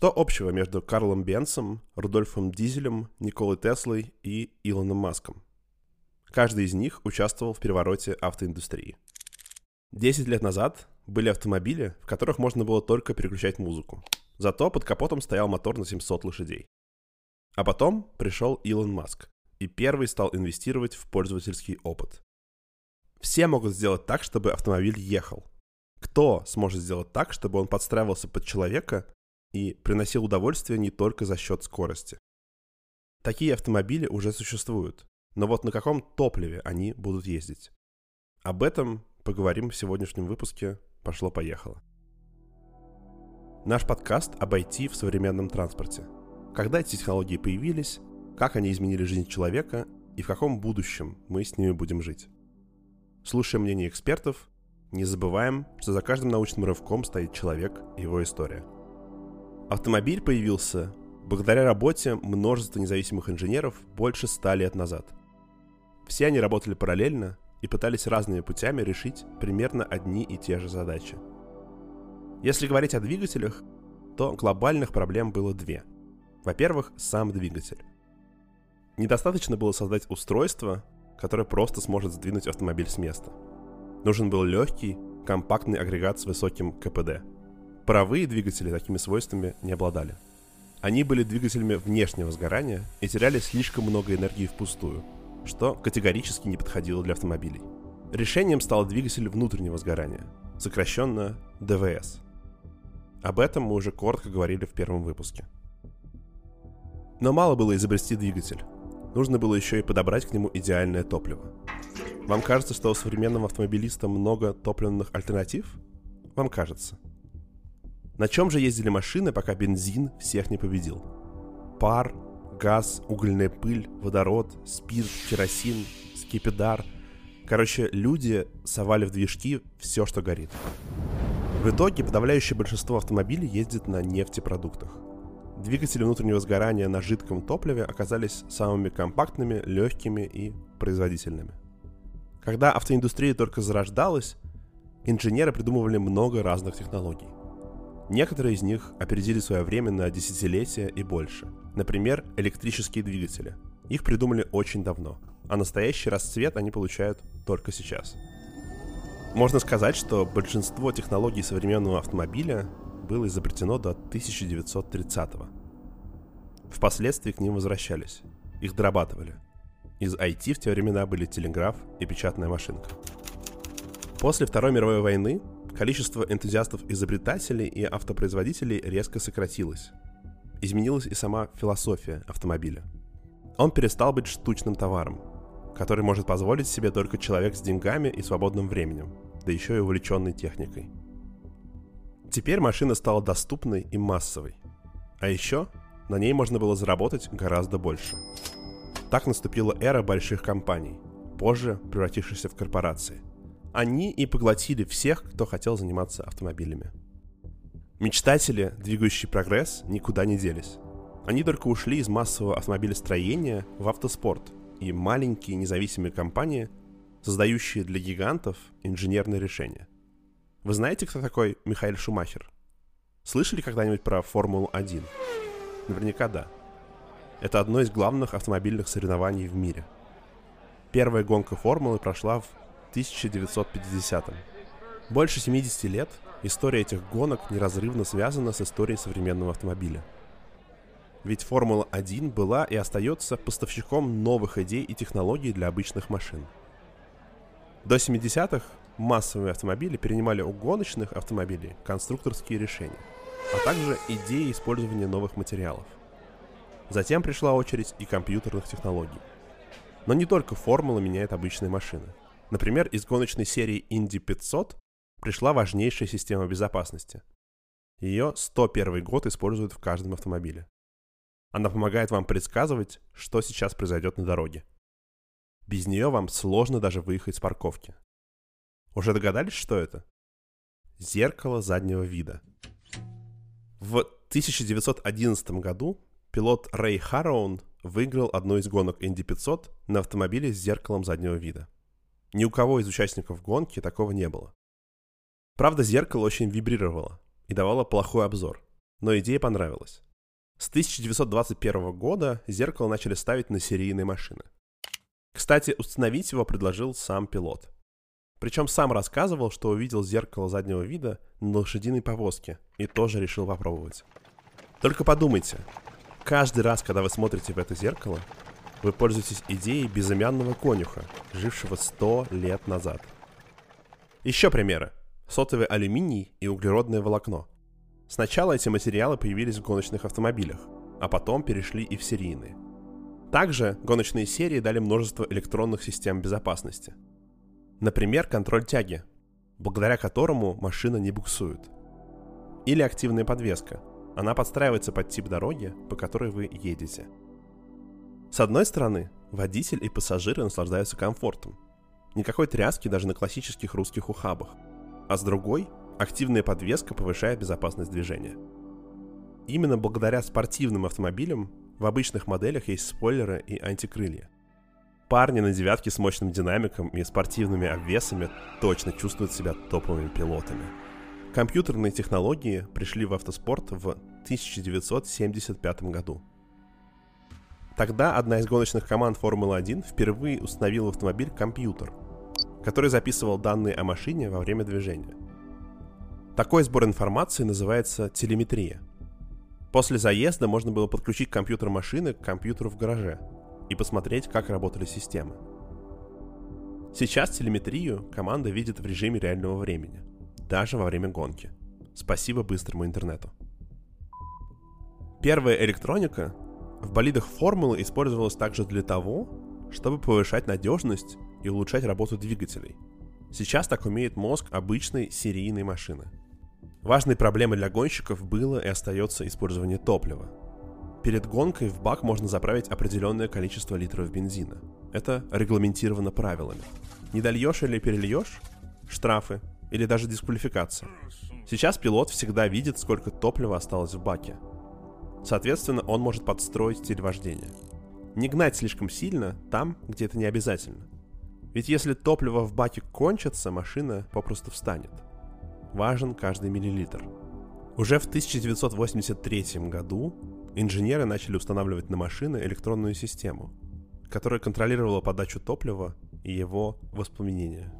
Что общего между Карлом Бенсом, Рудольфом Дизелем, Николой Теслой и Илоном Маском? Каждый из них участвовал в перевороте автоиндустрии. Десять лет назад были автомобили, в которых можно было только переключать музыку. Зато под капотом стоял мотор на 700 лошадей. А потом пришел Илон Маск и первый стал инвестировать в пользовательский опыт. Все могут сделать так, чтобы автомобиль ехал. Кто сможет сделать так, чтобы он подстраивался под человека и приносил удовольствие не только за счет скорости? Такие автомобили уже существуют, но вот на каком топливе они будут ездить? Об этом поговорим в сегодняшнем выпуске «Пошло-поехало». Наш подкаст об IT в современном транспорте. Когда эти технологии появились, как они изменили жизнь человека и в каком будущем мы с ними будем жить. Слушаем мнение экспертов, не забываем, что за каждым научным рывком стоит человек и его история. Автомобиль появился благодаря работе множества независимых инженеров больше ста лет назад. Все они работали параллельно и пытались разными путями решить примерно одни и те же задачи. Если говорить о двигателях, то глобальных проблем было две. Во-первых, сам двигатель. Недостаточно было создать устройство, которое просто сможет сдвинуть автомобиль с места. Нужен был легкий, компактный агрегат с высоким КПД. Паровые двигатели такими свойствами не обладали. Они были двигателями внешнего сгорания и теряли слишком много энергии впустую, что категорически не подходило для автомобилей. Решением стал двигатель внутреннего сгорания, сокращенно ДВС. Об этом мы уже коротко говорили в первом выпуске. Но мало было изобрести двигатель нужно было еще и подобрать к нему идеальное топливо. Вам кажется, что у современного автомобилиста много топливных альтернатив? Вам кажется. На чем же ездили машины, пока бензин всех не победил? Пар, газ, угольная пыль, водород, спирт, керосин, скипидар. Короче, люди совали в движки все, что горит. В итоге подавляющее большинство автомобилей ездит на нефтепродуктах – Двигатели внутреннего сгорания на жидком топливе оказались самыми компактными, легкими и производительными. Когда автоиндустрия только зарождалась, инженеры придумывали много разных технологий. Некоторые из них опередили свое время на десятилетия и больше. Например, электрические двигатели. Их придумали очень давно, а настоящий расцвет они получают только сейчас. Можно сказать, что большинство технологий современного автомобиля было изобретено до 1930-го. Впоследствии к ним возвращались. Их дорабатывали. Из IT в те времена были телеграф и печатная машинка. После Второй мировой войны количество энтузиастов-изобретателей и автопроизводителей резко сократилось. Изменилась и сама философия автомобиля. Он перестал быть штучным товаром, который может позволить себе только человек с деньгами и свободным временем, да еще и увлеченный техникой – Теперь машина стала доступной и массовой. А еще на ней можно было заработать гораздо больше. Так наступила эра больших компаний, позже превратившихся в корпорации. Они и поглотили всех, кто хотел заниматься автомобилями. Мечтатели, двигающие прогресс, никуда не делись. Они только ушли из массового автомобилестроения в автоспорт и маленькие независимые компании, создающие для гигантов инженерные решения. Вы знаете, кто такой Михаил Шумахер? Слышали когда-нибудь про Формулу-1? Наверняка да. Это одно из главных автомобильных соревнований в мире. Первая гонка Формулы прошла в 1950-м. Больше 70 лет история этих гонок неразрывно связана с историей современного автомобиля. Ведь Формула-1 была и остается поставщиком новых идей и технологий для обычных машин. До 70-х массовые автомобили перенимали у гоночных автомобилей конструкторские решения, а также идеи использования новых материалов. Затем пришла очередь и компьютерных технологий. Но не только формула меняет обычные машины. Например, из гоночной серии Indy 500 пришла важнейшая система безопасности. Ее 101 год используют в каждом автомобиле. Она помогает вам предсказывать, что сейчас произойдет на дороге. Без нее вам сложно даже выехать с парковки. Уже догадались, что это? Зеркало заднего вида. В 1911 году пилот Рэй Харроун выиграл одну из гонок Инди 500 на автомобиле с зеркалом заднего вида. Ни у кого из участников гонки такого не было. Правда, зеркало очень вибрировало и давало плохой обзор. но идея понравилась. С 1921 года зеркало начали ставить на серийные машины. Кстати, установить его предложил сам пилот. Причем сам рассказывал, что увидел зеркало заднего вида на лошадиной повозке и тоже решил попробовать. Только подумайте, каждый раз, когда вы смотрите в это зеркало, вы пользуетесь идеей безымянного конюха, жившего 100 лет назад. Еще примеры. Сотовый алюминий и углеродное волокно – Сначала эти материалы появились в гоночных автомобилях, а потом перешли и в серийные. Также гоночные серии дали множество электронных систем безопасности. Например, контроль тяги, благодаря которому машина не буксует. Или активная подвеска. Она подстраивается под тип дороги, по которой вы едете. С одной стороны, водитель и пассажиры наслаждаются комфортом. Никакой тряски даже на классических русских ухабах. А с другой, активная подвеска повышает безопасность движения. Именно благодаря спортивным автомобилям в обычных моделях есть спойлеры и антикрылья. Парни на девятке с мощным динамиком и спортивными обвесами точно чувствуют себя топовыми пилотами. Компьютерные технологии пришли в автоспорт в 1975 году. Тогда одна из гоночных команд Формулы-1 впервые установила в автомобиль компьютер, который записывал данные о машине во время движения – такой сбор информации называется телеметрия. После заезда можно было подключить компьютер машины к компьютеру в гараже и посмотреть, как работали системы. Сейчас телеметрию команда видит в режиме реального времени, даже во время гонки. Спасибо быстрому интернету. Первая электроника в болидах формулы использовалась также для того, чтобы повышать надежность и улучшать работу двигателей. Сейчас так умеет мозг обычной серийной машины – Важной проблемой для гонщиков было и остается использование топлива. Перед гонкой в бак можно заправить определенное количество литров бензина. Это регламентировано правилами. Не дольешь или перельешь – штрафы или даже дисквалификация. Сейчас пилот всегда видит, сколько топлива осталось в баке. Соответственно, он может подстроить стиль вождения. Не гнать слишком сильно там, где это не обязательно. Ведь если топливо в баке кончится, машина попросту встанет – важен каждый миллилитр. Уже в 1983 году инженеры начали устанавливать на машины электронную систему, которая контролировала подачу топлива и его воспламенение.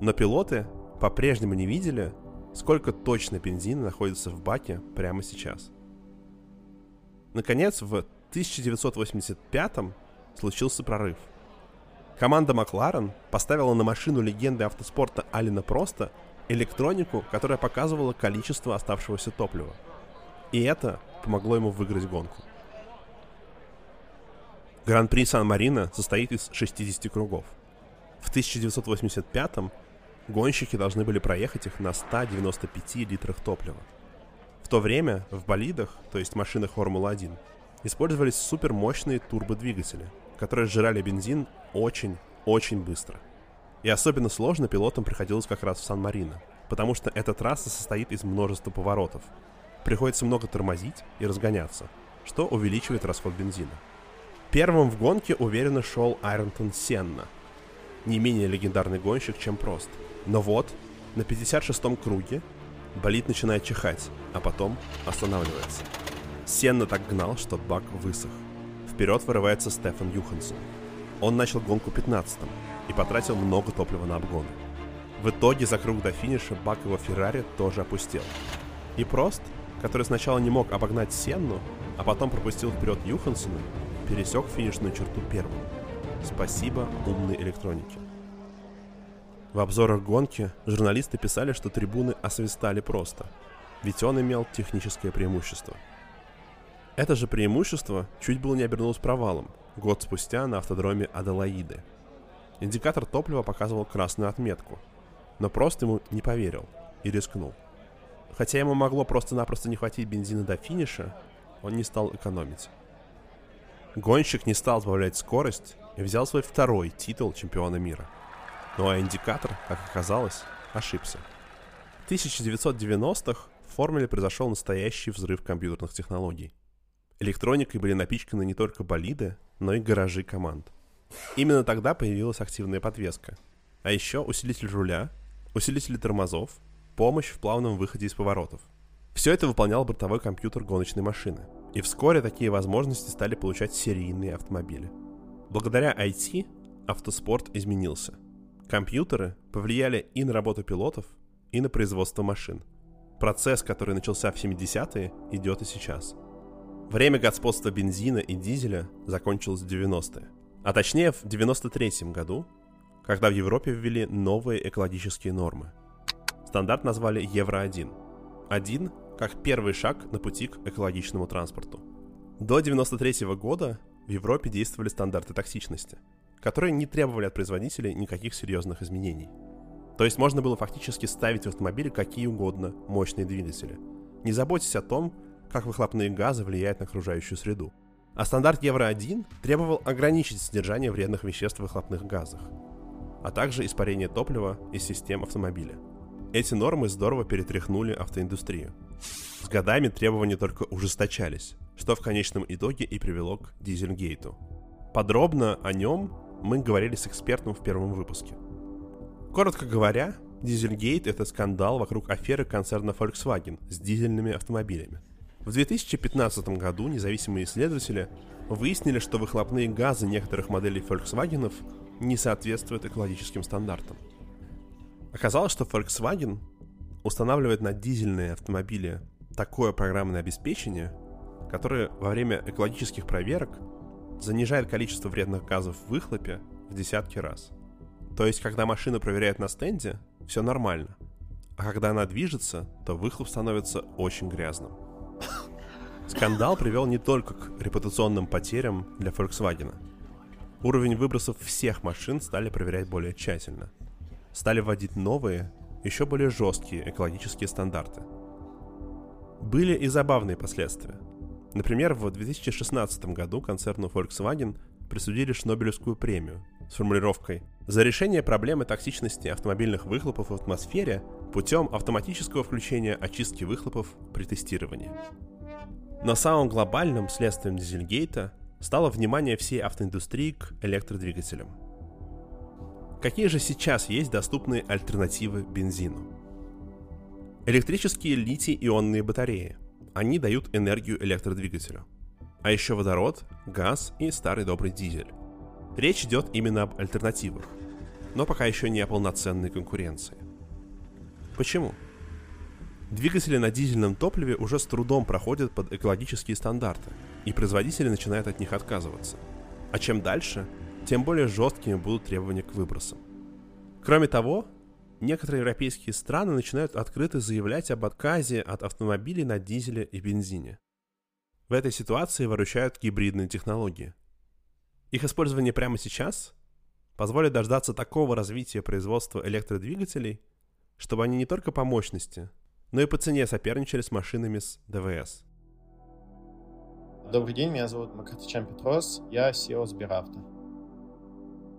Но пилоты по-прежнему не видели, сколько точно бензина находится в баке прямо сейчас. Наконец, в 1985 случился прорыв. Команда Макларен поставила на машину легенды автоспорта Алина Проста электронику, которая показывала количество оставшегося топлива. И это помогло ему выиграть гонку. Гран-при Сан-Марино состоит из 60 кругов. В 1985-м гонщики должны были проехать их на 195 литрах топлива. В то время в болидах, то есть машинах Формулы-1, использовались супермощные турбодвигатели, которые сжирали бензин очень-очень быстро – и особенно сложно пилотам приходилось как раз в Сан-Марино, потому что эта трасса состоит из множества поворотов. Приходится много тормозить и разгоняться, что увеличивает расход бензина. Первым в гонке уверенно шел Айронтон Сенна, не менее легендарный гонщик, чем Прост. Но вот, на 56-м круге болид начинает чихать, а потом останавливается. Сенна так гнал, что бак высох. Вперед вырывается Стефан Юхансон. Он начал гонку 15-м, и потратил много топлива на обгоны. В итоге за круг до финиша бак его Феррари тоже опустел. И Прост, который сначала не мог обогнать Сенну, а потом пропустил вперед Юхансона, пересек финишную черту первым. Спасибо умной электронике. В обзорах гонки журналисты писали, что трибуны освистали просто, ведь он имел техническое преимущество. Это же преимущество чуть было не обернулось провалом год спустя на автодроме Аделаиды – Индикатор топлива показывал красную отметку, но просто ему не поверил и рискнул. Хотя ему могло просто-напросто не хватить бензина до финиша, он не стал экономить. Гонщик не стал сбавлять скорость и взял свой второй титул чемпиона мира. Ну а индикатор, как оказалось, ошибся. В 1990-х в формуле произошел настоящий взрыв компьютерных технологий. Электроникой были напичканы не только болиды, но и гаражи команд – Именно тогда появилась активная подвеска. А еще усилитель руля, усилители тормозов, помощь в плавном выходе из поворотов. Все это выполнял бортовой компьютер гоночной машины. И вскоре такие возможности стали получать серийные автомобили. Благодаря IT автоспорт изменился. Компьютеры повлияли и на работу пилотов, и на производство машин. Процесс, который начался в 70-е, идет и сейчас. Время господства бензина и дизеля закончилось в 90-е. А точнее в 93-м году, когда в Европе ввели новые экологические нормы. Стандарт назвали Евро-1. Один как первый шаг на пути к экологичному транспорту. До 93 -го года в Европе действовали стандарты токсичности, которые не требовали от производителей никаких серьезных изменений. То есть можно было фактически ставить в автомобиле какие угодно мощные двигатели. Не заботьтесь о том, как выхлопные газы влияют на окружающую среду. А стандарт Евро-1 требовал ограничить содержание вредных веществ в выхлопных газах, а также испарение топлива из систем автомобиля. Эти нормы здорово перетряхнули автоиндустрию. С годами требования только ужесточались, что в конечном итоге и привело к Дизельгейту. Подробно о нем мы говорили с экспертом в первом выпуске. Коротко говоря, Дизельгейт — это скандал вокруг аферы концерна Volkswagen с дизельными автомобилями. В 2015 году независимые исследователи выяснили, что выхлопные газы некоторых моделей Volkswagen не соответствуют экологическим стандартам. Оказалось, что Volkswagen устанавливает на дизельные автомобили такое программное обеспечение, которое во время экологических проверок занижает количество вредных газов в выхлопе в десятки раз. То есть, когда машину проверяют на стенде, все нормально. А когда она движется, то выхлоп становится очень грязным. Скандал привел не только к репутационным потерям для Volkswagen. Уровень выбросов всех машин стали проверять более тщательно. Стали вводить новые, еще более жесткие экологические стандарты. Были и забавные последствия. Например, в 2016 году концерну Volkswagen присудили Шнобелевскую премию с формулировкой «За решение проблемы токсичности автомобильных выхлопов в атмосфере путем автоматического включения очистки выхлопов при тестировании». Но самым глобальным следствием Дизельгейта стало внимание всей автоиндустрии к электродвигателям. Какие же сейчас есть доступные альтернативы бензину? Электрические литий-ионные батареи. Они дают энергию электродвигателю. А еще водород, газ и старый добрый дизель. Речь идет именно об альтернативах, но пока еще не о полноценной конкуренции. Почему? Двигатели на дизельном топливе уже с трудом проходят под экологические стандарты, и производители начинают от них отказываться. А чем дальше, тем более жесткими будут требования к выбросам. Кроме того, некоторые европейские страны начинают открыто заявлять об отказе от автомобилей на дизеле и бензине. В этой ситуации выручают гибридные технологии. Их использование прямо сейчас позволит дождаться такого развития производства электродвигателей, чтобы они не только по мощности, но и по цене соперничали с машинами с ДВС. Добрый день, меня зовут Макартичан Петрос, я SEO Сберавто.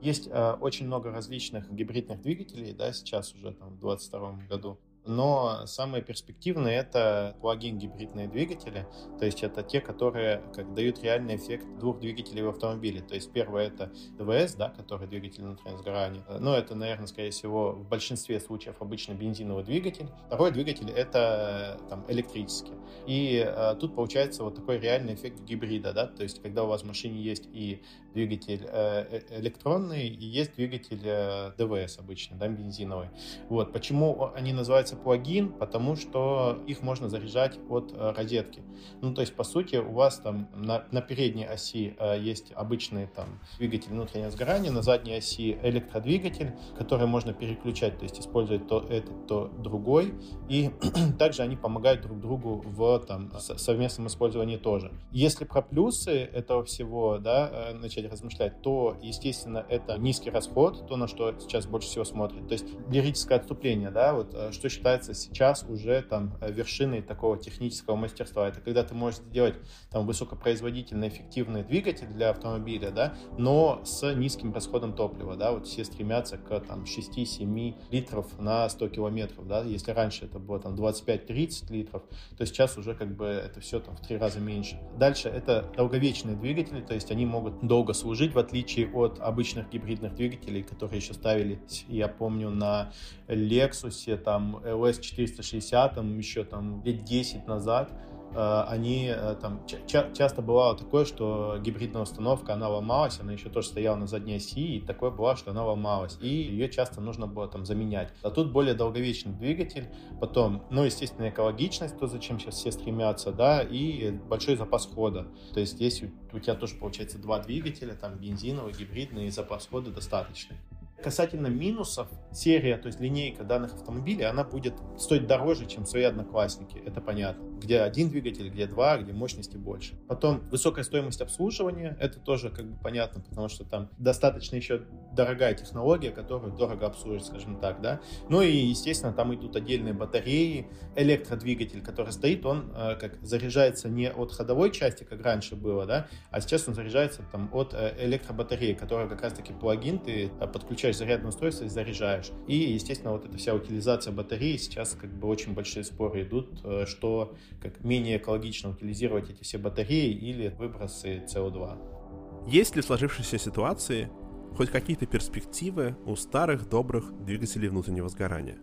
Есть э, очень много различных гибридных двигателей, да, сейчас уже там в 2022 году но самые перспективные это плагин гибридные двигатели, то есть это те, которые как дают реальный эффект двух двигателей в автомобиле. То есть первое это ДВС, да, который двигатель внутреннего сгорания, но это, наверное, скорее всего в большинстве случаев обычно бензиновый двигатель. Второй двигатель это там электрический. И э, тут получается вот такой реальный эффект гибрида, да, то есть когда у вас в машине есть и двигатель э, э электронный, и есть двигатель э, ДВС обычно, да, бензиновый. Вот почему они называются называется плагин, потому что их можно заряжать от э, розетки. Ну, то есть, по сути, у вас там на, на передней оси э, есть обычный там двигатель внутреннего сгорания, на задней оси электродвигатель, который можно переключать, то есть использовать то этот, то другой. И также они помогают друг другу в там совместном использовании тоже. Если про плюсы этого всего, да, э, начать размышлять, то, естественно, это низкий расход, то, на что сейчас больше всего смотрят. То есть лирическое отступление, да, вот что считается сейчас уже там э, вершиной такого технического мастерства. Это когда ты можешь сделать там высокопроизводительный, эффективный двигатель для автомобиля, да, но с низким расходом топлива, да, вот все стремятся к там 6-7 литров на 100 километров, да, если раньше это было там 25-30 литров, то сейчас уже как бы это все там в три раза меньше. Дальше это долговечные двигатели, то есть они могут долго служить, в отличие от обычных гибридных двигателей, которые еще ставили, я помню, на Lexus, там LS460 там еще там лет 10 назад, Э, они э, там ча- часто бывало такое, что гибридная установка, она ломалась, она еще тоже стояла на задней оси, и такое было, что она ломалась, и ее часто нужно было там заменять. А тут более долговечный двигатель, потом, ну, естественно, экологичность, то, зачем сейчас все стремятся, да, и большой запас хода. То есть здесь у тебя тоже получается два двигателя, там бензиновый, гибридный, и запас хода достаточный. Касательно минусов, серия, то есть линейка данных автомобилей, она будет стоить дороже, чем свои одноклассники, это понятно. Где один двигатель, где два, где мощности больше. Потом высокая стоимость обслуживания, это тоже как бы понятно, потому что там достаточно еще дорогая технология, которую дорого обслуживать, скажем так, да. Ну и, естественно, там идут отдельные батареи, электродвигатель, который стоит, он э, как заряжается не от ходовой части, как раньше было, да, а сейчас он заряжается там от э, электробатареи, которая как раз-таки плагин, ты э, подключаешь зарядное устройство и заряжаешь. И, естественно, вот эта вся утилизация батареи, сейчас как бы очень большие споры идут, э, что как менее экологично утилизировать эти все батареи или выбросы СО2. Есть ли в сложившейся ситуации хоть какие-то перспективы у старых добрых двигателей внутреннего сгорания?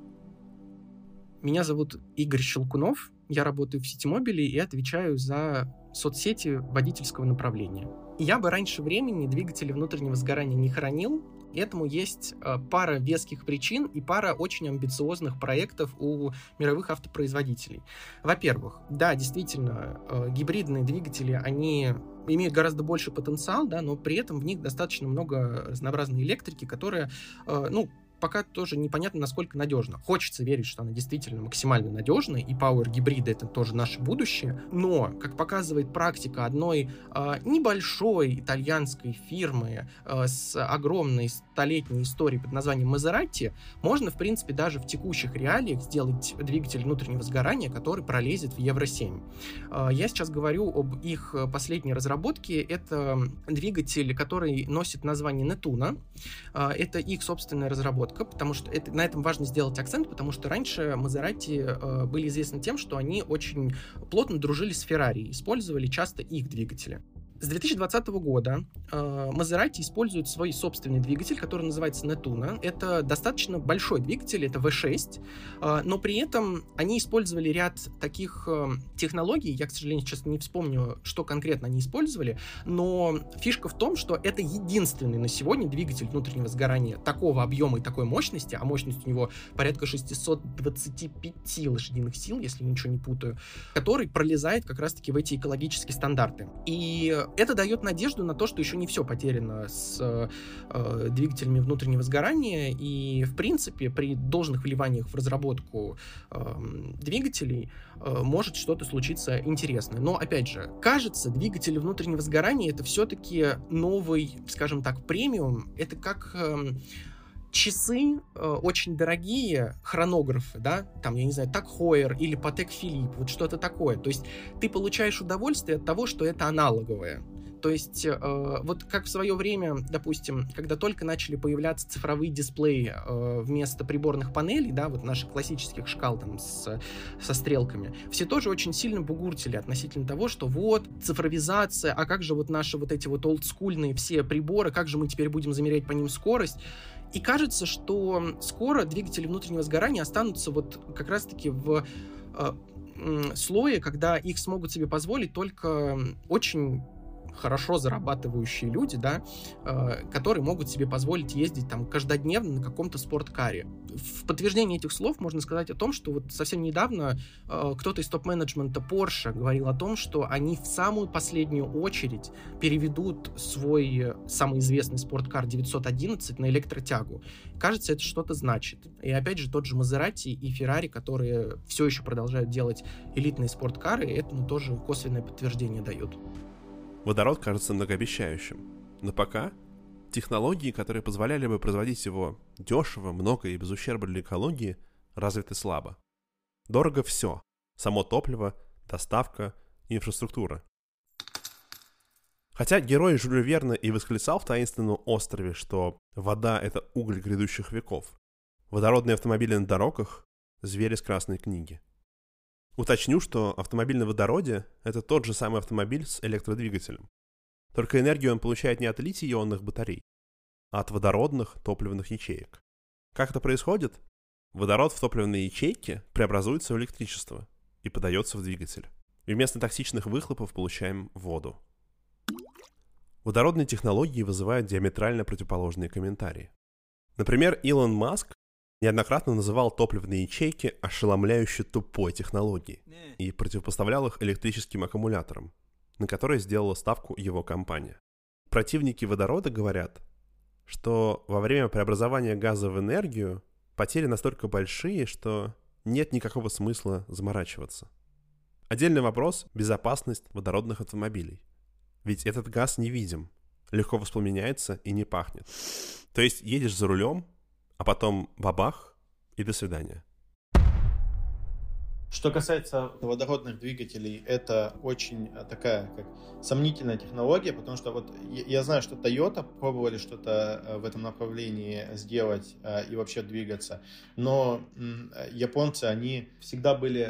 Меня зовут Игорь Щелкунов, я работаю в Ситимобиле и отвечаю за соцсети водительского направления. Я бы раньше времени двигатели внутреннего сгорания не хранил, Этому есть э, пара веских причин и пара очень амбициозных проектов у мировых автопроизводителей. Во-первых, да, действительно, э, гибридные двигатели, они имеют гораздо больше потенциал, да, но при этом в них достаточно много разнообразной электрики, которая, э, ну, пока тоже непонятно, насколько надежно. Хочется верить, что она действительно максимально надежная, и Power гибриды это тоже наше будущее. Но, как показывает практика одной э, небольшой итальянской фирмы э, с огромной столетней историей под названием Maserati, можно, в принципе, даже в текущих реалиях сделать двигатель внутреннего сгорания, который пролезет в Евро-7. Э, а, я сейчас говорю об их последней разработке. Это двигатель, который носит название Netuna. Э, это их собственная разработка разработка, потому что это, на этом важно сделать акцент, потому что раньше Мазерати э, были известны тем, что они очень плотно дружили с Феррари, использовали часто их двигатели. С 2020 года э, использует свой собственный двигатель, который называется Netuna. Это достаточно большой двигатель, это V6, э, но при этом они использовали ряд таких э, технологий, я, к сожалению, сейчас не вспомню, что конкретно они использовали, но фишка в том, что это единственный на сегодня двигатель внутреннего сгорания такого объема и такой мощности, а мощность у него порядка 625 лошадиных сил, если ничего не путаю, который пролезает как раз-таки в эти экологические стандарты. И это дает надежду на то, что еще не все потеряно с э, двигателями внутреннего сгорания, и, в принципе, при должных вливаниях в разработку э, двигателей э, может что-то случиться интересное. Но, опять же, кажется, двигатели внутреннего сгорания это все-таки новый, скажем так, премиум. Это как... Э, часы э, очень дорогие, хронографы, да, там, я не знаю, так Хойер или Патек Филипп, вот что-то такое. То есть ты получаешь удовольствие от того, что это аналоговое. То есть, э, вот как в свое время, допустим, когда только начали появляться цифровые дисплеи э, вместо приборных панелей, да, вот наших классических шкал там с, со стрелками, все тоже очень сильно бугуртили относительно того, что вот цифровизация, а как же вот наши вот эти вот олдскульные все приборы, как же мы теперь будем замерять по ним скорость? И кажется, что скоро двигатели внутреннего сгорания останутся вот как раз-таки в э, слое, когда их смогут себе позволить только очень хорошо зарабатывающие люди, да, э, которые могут себе позволить ездить там каждодневно на каком-то спорткаре. В подтверждение этих слов можно сказать о том, что вот совсем недавно э, кто-то из топ-менеджмента Porsche говорил о том, что они в самую последнюю очередь переведут свой самый известный спорткар 911 на электротягу. Кажется, это что-то значит. И опять же, тот же Maserati и Ferrari, которые все еще продолжают делать элитные спорткары, этому тоже косвенное подтверждение дают. Водород кажется многообещающим, но пока технологии, которые позволяли бы производить его дешево, много и без ущерба для экологии, развиты слабо. Дорого все – само топливо, доставка, инфраструктура. Хотя герой Жюля Верна и восклицал в таинственном острове, что вода — это уголь грядущих веков. Водородные автомобили на дорогах — звери с красной книги. Уточню, что автомобиль на водороде — это тот же самый автомобиль с электродвигателем. Только энергию он получает не от литий-ионных батарей, а от водородных топливных ячеек. Как это происходит? Водород в топливной ячейке преобразуется в электричество и подается в двигатель. И вместо токсичных выхлопов получаем воду. Водородные технологии вызывают диаметрально противоположные комментарии. Например, Илон Маск неоднократно называл топливные ячейки ошеломляюще тупой технологией и противопоставлял их электрическим аккумуляторам, на которые сделала ставку его компания. Противники водорода говорят, что во время преобразования газа в энергию потери настолько большие, что нет никакого смысла заморачиваться. Отдельный вопрос – безопасность водородных автомобилей. Ведь этот газ невидим, легко воспламеняется и не пахнет. То есть едешь за рулем, а потом бабах и до свидания. Что касается водородных двигателей, это очень э, такая как сомнительная технология, потому что вот я знаю, что Toyota пробовали что-то э, в этом направлении сделать э, и вообще двигаться, но японцы, они всегда были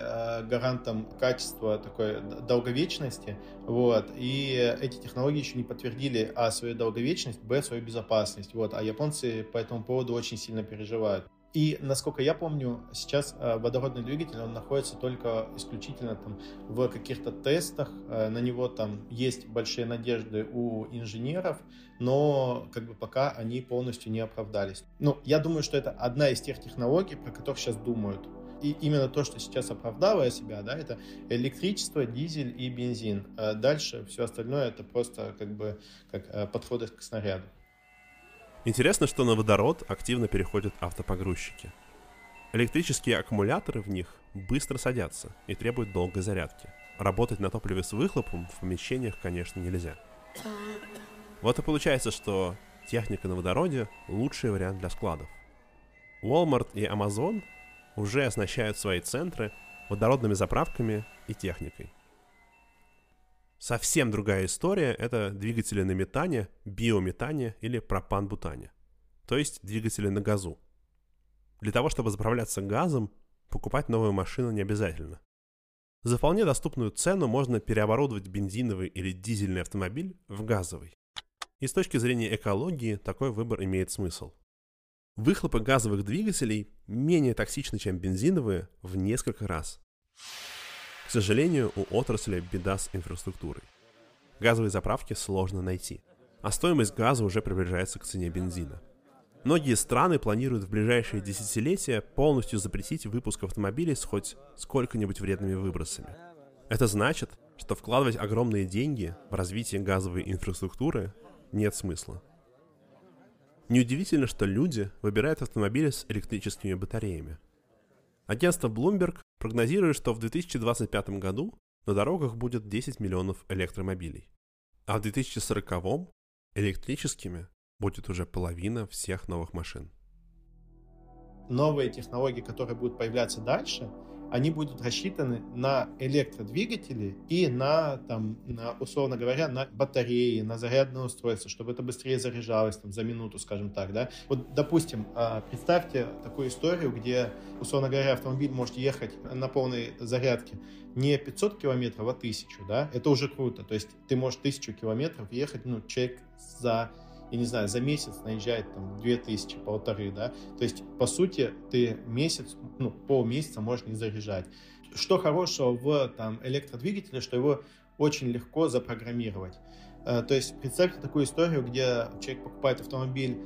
гарантом качества такой долговечности, вот, и эти технологии еще не подтвердили а свою долговечность, б свою безопасность, вот, а японцы по этому поводу очень сильно переживают. И, насколько я помню, сейчас э, водородный двигатель, он находится только исключительно там в каких-то тестах, э, на него там есть большие надежды у инженеров, но как бы пока они полностью не оправдались. Ну, я думаю, что это одна из тех технологий, про которых сейчас думают. И именно то, что сейчас оправдывая себя, да, это электричество, дизель и бензин. А дальше все остальное это просто как бы как э, подходы к снаряду. Интересно, что на водород активно переходят автопогрузчики. Электрические аккумуляторы в них быстро садятся и требуют долгой зарядки. Работать на топливе с выхлопом в помещениях, конечно, нельзя. Вот и получается, что техника на водороде – лучший вариант для складов. Walmart и Amazon уже оснащают свои центры водородными заправками и техникой. Совсем другая история – это двигатели на метане, биометане или пропан-бутане, то есть двигатели на газу. Для того, чтобы заправляться газом, покупать новую машину не обязательно. За вполне доступную цену можно переоборудовать бензиновый или дизельный автомобиль в газовый. И с точки зрения экологии такой выбор имеет смысл. Выхлопы газовых двигателей менее токсичны, чем бензиновые, в несколько раз. К сожалению, у отрасли беда с инфраструктурой. Газовые заправки сложно найти, а стоимость газа уже приближается к цене бензина. Многие страны планируют в ближайшие десятилетия полностью запретить выпуск автомобилей с хоть сколько-нибудь вредными выбросами. Это значит, что вкладывать огромные деньги в развитие газовой инфраструктуры нет смысла. Неудивительно, что люди выбирают автомобили с электрическими батареями. Агентство Bloomberg прогнозирует, что в 2025 году на дорогах будет 10 миллионов электромобилей, а в 2040 электрическими будет уже половина всех новых машин. Новые технологии, которые будут появляться дальше, они будут рассчитаны на электродвигатели и на, там, на, условно говоря, на батареи, на зарядное устройство, чтобы это быстрее заряжалось там, за минуту, скажем так. Да? Вот, допустим, а, представьте такую историю, где, условно говоря, автомобиль может ехать на полной зарядке не 500 километров, а 1000, да, это уже круто. То есть ты можешь 1000 километров ехать, ну, человек за я не знаю, за месяц наезжает там две тысячи, полторы, да, то есть, по сути, ты месяц, ну, полмесяца можешь не заряжать. Что хорошего в там электродвигателе, что его очень легко запрограммировать. Э, то есть представьте такую историю, где человек покупает автомобиль,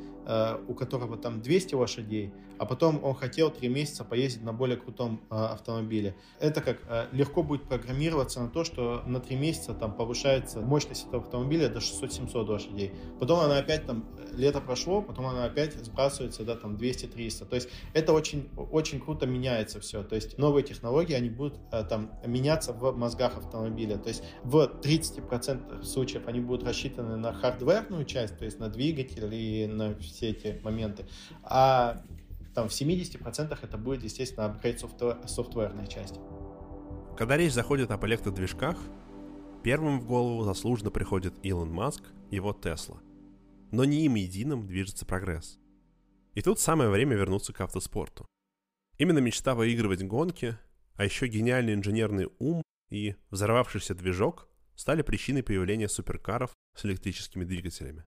у которого там 200 лошадей, а потом он хотел 3 месяца поездить на более крутом э, автомобиле. Это как легко будет программироваться на то, что на 3 месяца там повышается мощность этого автомобиля до 600-700 лошадей. Потом она опять там, лето прошло, потом она опять сбрасывается до там 200-300. То есть это очень, очень круто меняется все. То есть новые технологии, они будут там меняться в мозгах автомобиля. То есть в 30% случаев они будут рассчитаны на хардверную часть, то есть на двигатель и на все эти моменты. А там в 70% это будет, естественно, апгрейд софтвер, софтверной части. Когда речь заходит об электродвижках, первым в голову заслуженно приходит Илон Маск и его Тесла. Но не им единым движется прогресс. И тут самое время вернуться к автоспорту. Именно мечта выигрывать гонки, а еще гениальный инженерный ум и взорвавшийся движок стали причиной появления суперкаров с электрическими двигателями.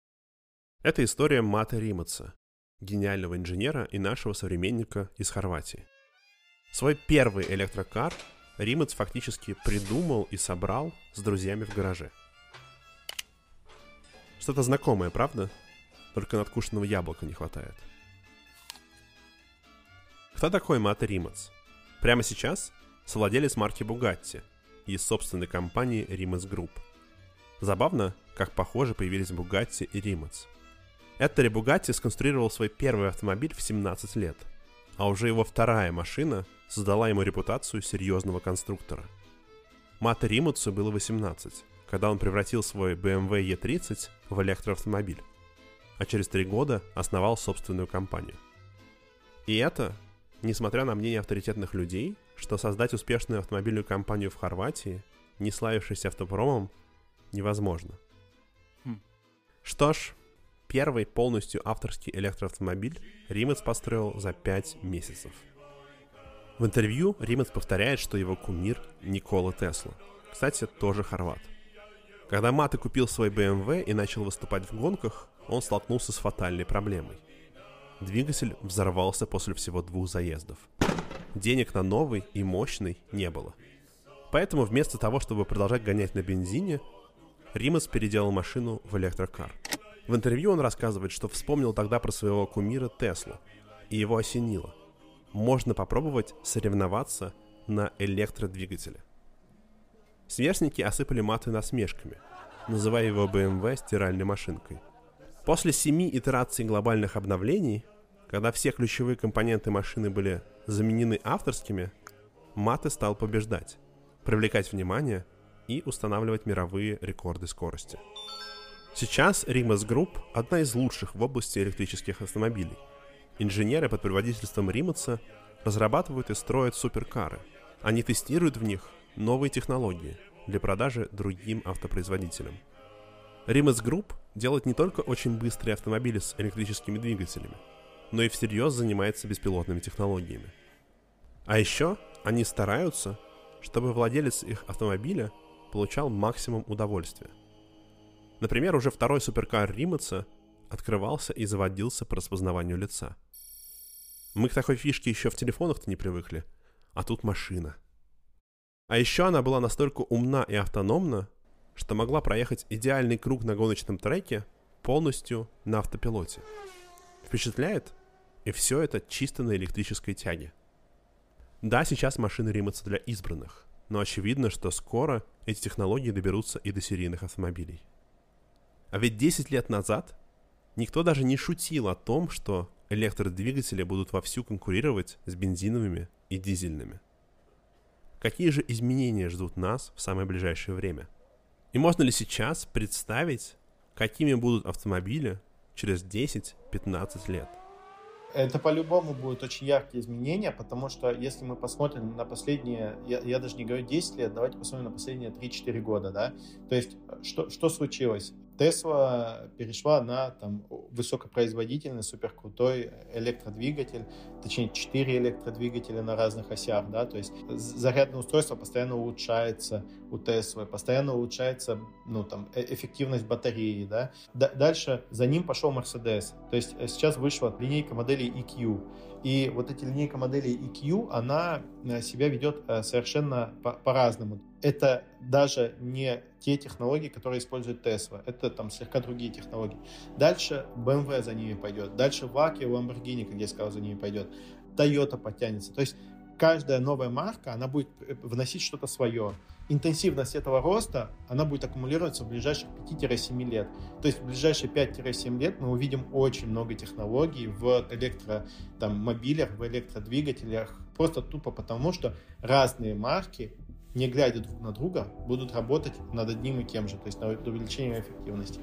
Это история Мата Римаца, гениального инженера и нашего современника из Хорватии. Свой первый электрокар Римец фактически придумал и собрал с друзьями в гараже. Что-то знакомое, правда? Только надкушенного яблока не хватает. Кто такой Мата Римец? Прямо сейчас совладелец марки Bugatti из собственной компании Римец Group. Забавно, как похоже появились Bugatti и Римец. Ettore Bugatti сконструировал свой первый автомобиль в 17 лет, а уже его вторая машина создала ему репутацию серьезного конструктора. Мата Римуцу было 18, когда он превратил свой BMW E30 в электроавтомобиль, а через три года основал собственную компанию. И это, несмотря на мнение авторитетных людей, что создать успешную автомобильную компанию в Хорватии, не славившейся автопромом, невозможно. Хм. Что ж, первый полностью авторский электроавтомобиль Римец построил за 5 месяцев – в интервью Римец повторяет, что его кумир Никола Тесла. Кстати, тоже хорват. Когда Маты купил свой BMW и начал выступать в гонках, он столкнулся с фатальной проблемой. Двигатель взорвался после всего двух заездов. Денег на новый и мощный не было. Поэтому вместо того, чтобы продолжать гонять на бензине, Римас переделал машину в электрокар. В интервью он рассказывает, что вспомнил тогда про своего кумира Теслу, и его осенило – можно попробовать соревноваться на электродвигателе. Сверстники осыпали маты насмешками, называя его BMW стиральной машинкой. После семи итераций глобальных обновлений, когда все ключевые компоненты машины были заменены авторскими, Маты стал побеждать, привлекать внимание и устанавливать мировые рекорды скорости. Сейчас Rimac Group – одна из лучших в области электрических автомобилей – Инженеры под предводительством Римаца разрабатывают и строят суперкары. Они тестируют в них новые технологии для продажи другим автопроизводителям. Римац Group делает не только очень быстрые автомобили с электрическими двигателями, но и всерьез занимается беспилотными технологиями. А еще они стараются, чтобы владелец их автомобиля получал максимум удовольствия. Например, уже второй суперкар Римаца открывался и заводился по распознаванию лица. Мы к такой фишке еще в телефонах-то не привыкли, а тут машина. А еще она была настолько умна и автономна, что могла проехать идеальный круг на гоночном треке полностью на автопилоте. Впечатляет? И все это чисто на электрической тяге. Да, сейчас машины римятся для избранных, но очевидно, что скоро эти технологии доберутся и до серийных автомобилей. А ведь 10 лет назад Никто даже не шутил о том, что электродвигатели будут вовсю конкурировать с бензиновыми и дизельными. Какие же изменения ждут нас в самое ближайшее время? И можно ли сейчас представить, какими будут автомобили через 10-15 лет? Это по-любому будут очень яркие изменения, потому что если мы посмотрим на последние, я, я даже не говорю 10 лет, давайте посмотрим на последние 3-4 года, да, то есть что, что случилось? Тесла перешла на там, высокопроизводительный, суперкрутой электродвигатель, точнее 4 электродвигателя на разных осях, да, то есть зарядное устройство постоянно улучшается у Теслы, постоянно улучшается ну, там, э, эффективность батареи, да. Д- дальше за ним пошел Mercedes, то есть э, сейчас вышла линейка моделей EQ, и вот эта линейка моделей EQ, она э, себя ведет совершенно по-разному. Это даже не те технологии, которые использует Tesla. Это там слегка другие технологии. Дальше BMW за ними пойдет. Дальше VAK и Lamborghini, как я сказал, за ними пойдет. Toyota потянется. То есть каждая новая марка, она будет вносить что-то свое. Интенсивность этого роста, она будет аккумулироваться в ближайших 5-7 лет. То есть в ближайшие 5-7 лет мы увидим очень много технологий в электромобилях, в электродвигателях, просто тупо потому, что разные марки не глядя друг на друга, будут работать над одним и тем же, то есть над увеличением эффективности.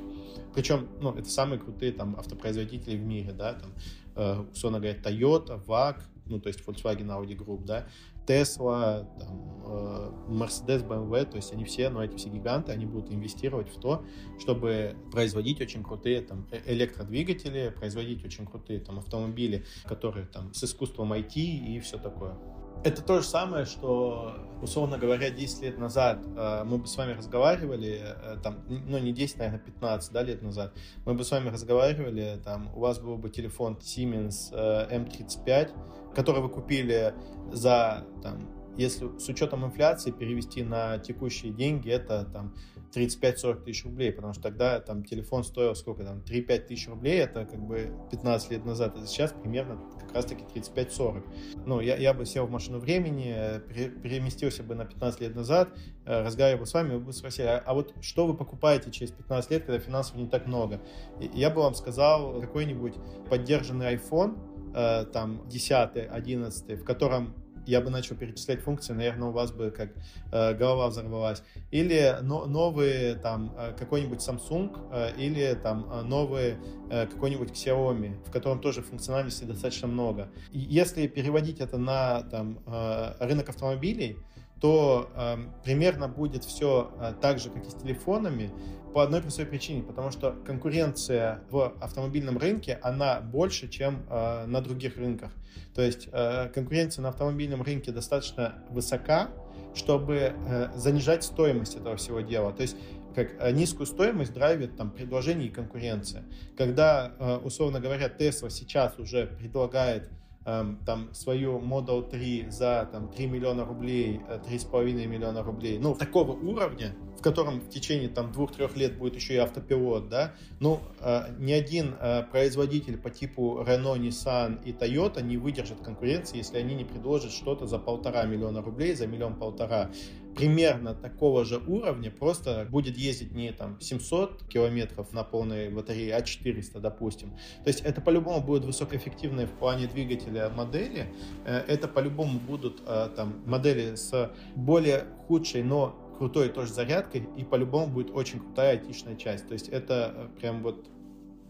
Причем, ну, это самые крутые там автопроизводители в мире, да, там, э, условно говоря, Toyota, VAG, ну, то есть Volkswagen Audi Group, да, Tesla, там, э, Mercedes, BMW, то есть они все, ну, эти все гиганты, они будут инвестировать в то, чтобы производить очень крутые там э, электродвигатели, производить очень крутые там автомобили, которые там с искусством IT и все такое. Это то же самое, что, условно говоря, 10 лет назад э, мы бы с вами разговаривали, э, там, ну не 10, наверное, 15 да, лет назад, мы бы с вами разговаривали, там, у вас был бы телефон Siemens э, M35, который вы купили за, там, если с учетом инфляции перевести на текущие деньги, это там 35-40 тысяч рублей, потому что тогда там телефон стоил сколько там, 3-5 тысяч рублей, это как бы 15 лет назад, а сейчас примерно как раз-таки 35-40. Ну, я, я бы сел в машину времени, переместился бы на 15 лет назад, э, разговаривал с вами, вы бы спросили, а, а вот что вы покупаете через 15 лет, когда финансов не так много? И я бы вам сказал какой-нибудь поддержанный iPhone, э, там 10 11 в котором я бы начал перечислять функции, наверное, у вас бы как э, голова взорвалась. Или но, новые там э, какой-нибудь Samsung э, или там э, новые э, какой-нибудь Xiaomi, в котором тоже функциональности достаточно много. И если переводить это на там э, рынок автомобилей, то э, примерно будет все э, так же, как и с телефонами, по одной простой причине, потому что конкуренция в автомобильном рынке, она больше, чем э, на других рынках. То есть э, конкуренция на автомобильном рынке достаточно высока, чтобы э, занижать стоимость этого всего дела. То есть как э, низкую стоимость драйвит там предложение и конкуренция. Когда, э, условно говоря, Tesla сейчас уже предлагает там свою Model 3 за там 3 миллиона рублей, 3,5 э, миллиона рублей, ну, такого уровня, в котором в течение там двух-трех лет будет еще и автопилот, да, ну, э, ни один э, производитель по типу Renault, Nissan и Toyota не выдержит конкуренции, если они не предложат что-то за полтора миллиона рублей, за миллион-полтора примерно такого же уровня, просто будет ездить не там 700 километров на полной батарее, а 400, допустим. То есть это по-любому будет высокоэффективные в плане двигателя модели, э, это по-любому будут э, там модели с более худшей, но крутой тоже зарядкой, и по-любому будет очень крутая айтишная часть. То есть это э, прям вот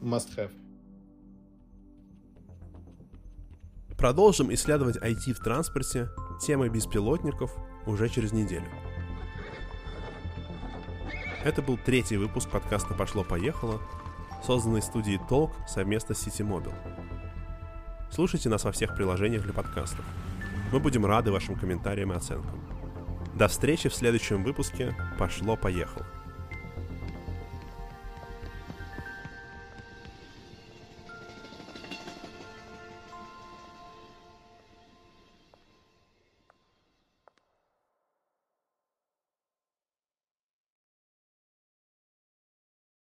must have. Продолжим исследовать IT в транспорте темой беспилотников уже через неделю. Это был третий выпуск подкаста «Пошло-поехало», созданный студией Talk совместно с City Слушайте нас во всех приложениях для подкастов. Мы будем рады вашим комментариям и оценкам. До встречи в следующем выпуске «Пошло-поехало».